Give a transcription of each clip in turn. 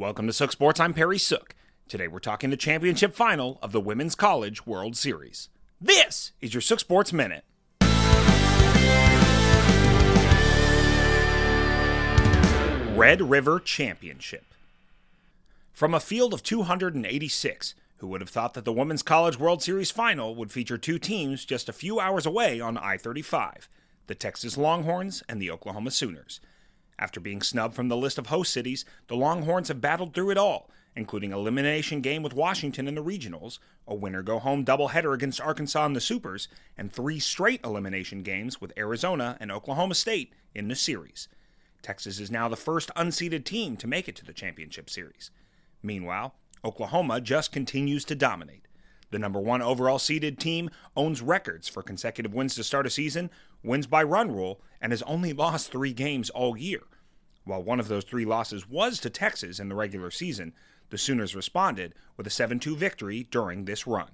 Welcome to Sook Sports. I'm Perry Sook. Today we're talking the championship final of the Women's College World Series. This is your Sook Sports Minute. Red River Championship. From a field of 286, who would have thought that the Women's College World Series final would feature two teams just a few hours away on I 35 the Texas Longhorns and the Oklahoma Sooners? After being snubbed from the list of host cities, the Longhorns have battled through it all, including elimination game with Washington in the regionals, a winner go home doubleheader against Arkansas in the Supers, and three straight elimination games with Arizona and Oklahoma State in the series. Texas is now the first unseeded team to make it to the championship series. Meanwhile, Oklahoma just continues to dominate. The number one overall seeded team owns records for consecutive wins to start a season, wins by run rule, and has only lost three games all year. While one of those three losses was to Texas in the regular season, the Sooners responded with a 7 2 victory during this run.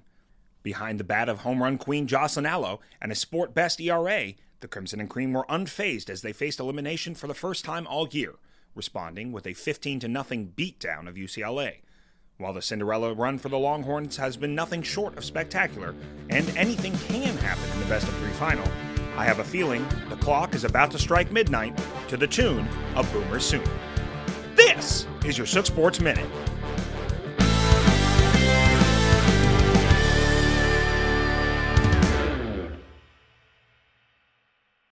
Behind the bat of home run queen Jocelyn Alo and a sport best ERA, the Crimson and Cream were unfazed as they faced elimination for the first time all year, responding with a 15 0 beatdown of UCLA. While the Cinderella run for the Longhorns has been nothing short of spectacular, and anything can happen in the best of three final, I have a feeling the clock is about to strike midnight to the tune of Boomer Sooner. This is your Sook Sports Minute.